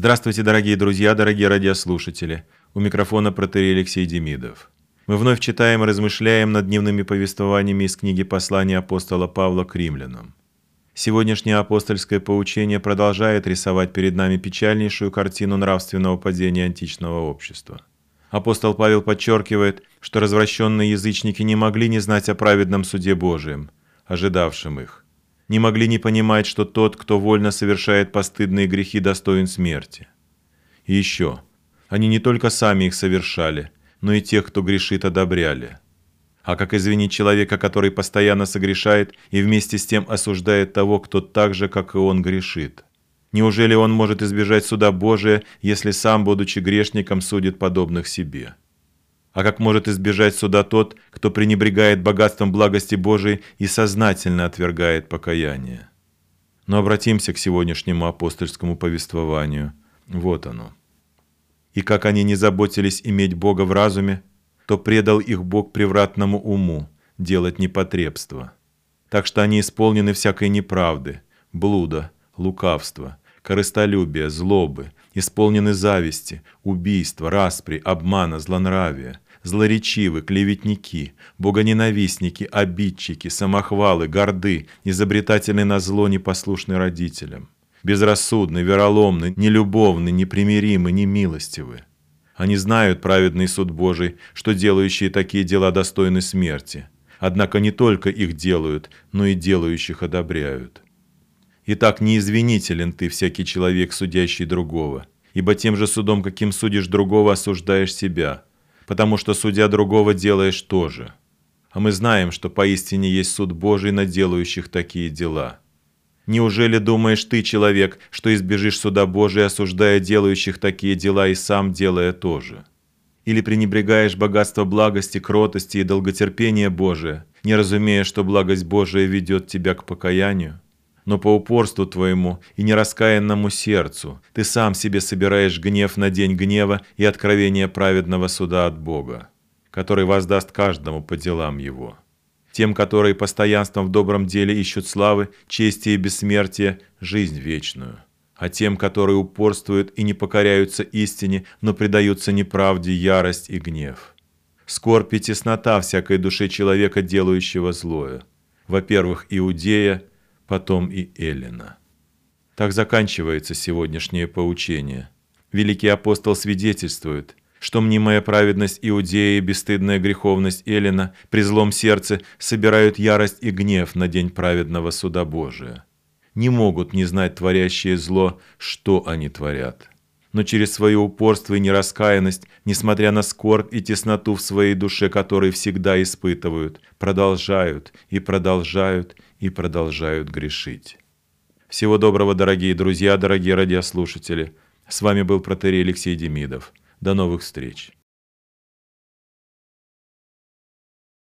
Здравствуйте, дорогие друзья, дорогие радиослушатели. У микрофона протерей Алексей Демидов. Мы вновь читаем и размышляем над дневными повествованиями из книги послания апостола Павла к римлянам. Сегодняшнее апостольское поучение продолжает рисовать перед нами печальнейшую картину нравственного падения античного общества. Апостол Павел подчеркивает, что развращенные язычники не могли не знать о праведном суде Божием, ожидавшем их. Не могли не понимать, что тот, кто вольно совершает постыдные грехи, достоин смерти. И еще, они не только сами их совершали, но и тех, кто грешит, одобряли. А как извинить человека, который постоянно согрешает и вместе с тем осуждает того, кто так же, как и он, грешит? Неужели он может избежать суда Божия, если сам, будучи грешником, судит подобных себе? А как может избежать суда тот, кто пренебрегает богатством благости Божией и сознательно отвергает покаяние? Но обратимся к сегодняшнему апостольскому повествованию. Вот оно. И как они не заботились иметь Бога в разуме, то предал их Бог превратному уму делать непотребство. Так что они исполнены всякой неправды, блуда, лукавства, корыстолюбия, злобы, исполнены зависти, убийства, распри, обмана, злонравия, злоречивы, клеветники, богоненавистники, обидчики, самохвалы, горды, изобретательны на зло, непослушны родителям, безрассудны, вероломны, нелюбовны, непримиримы, немилостивы. Они знают праведный суд Божий, что делающие такие дела достойны смерти. Однако не только их делают, но и делающих одобряют. Итак, не извинителен ты, всякий человек, судящий другого, ибо тем же судом, каким судишь другого, осуждаешь себя, потому что, судя другого, делаешь то же. А мы знаем, что поистине есть суд Божий на делающих такие дела. Неужели думаешь ты, человек, что избежишь суда Божия, осуждая делающих такие дела и сам делая то же? Или пренебрегаешь богатство благости, кротости и долготерпения Божия, не разумея, что благость Божия ведет тебя к покаянию? Но по упорству твоему и нераскаянному сердцу ты сам себе собираешь гнев на день гнева и откровение праведного суда от Бога, который воздаст каждому по делам его. Тем, которые постоянством в добром деле ищут славы, чести и бессмертия, жизнь вечную. А тем, которые упорствуют и не покоряются истине, но предаются неправде, ярость и гнев. Скорбь и теснота всякой души человека, делающего злое. Во-первых, Иудея, потом и Эллина. Так заканчивается сегодняшнее поучение. Великий апостол свидетельствует, что мнимая праведность Иудея и бесстыдная греховность Эллина при злом сердце собирают ярость и гнев на день праведного суда Божия. Не могут не знать творящие зло, что они творят. Но через свое упорство и нераскаянность, несмотря на скорбь и тесноту в своей душе, которые всегда испытывают, продолжают и продолжают и продолжают грешить. Всего доброго, дорогие друзья, дорогие радиослушатели. С вами был протерей Алексей Демидов. До новых встреч.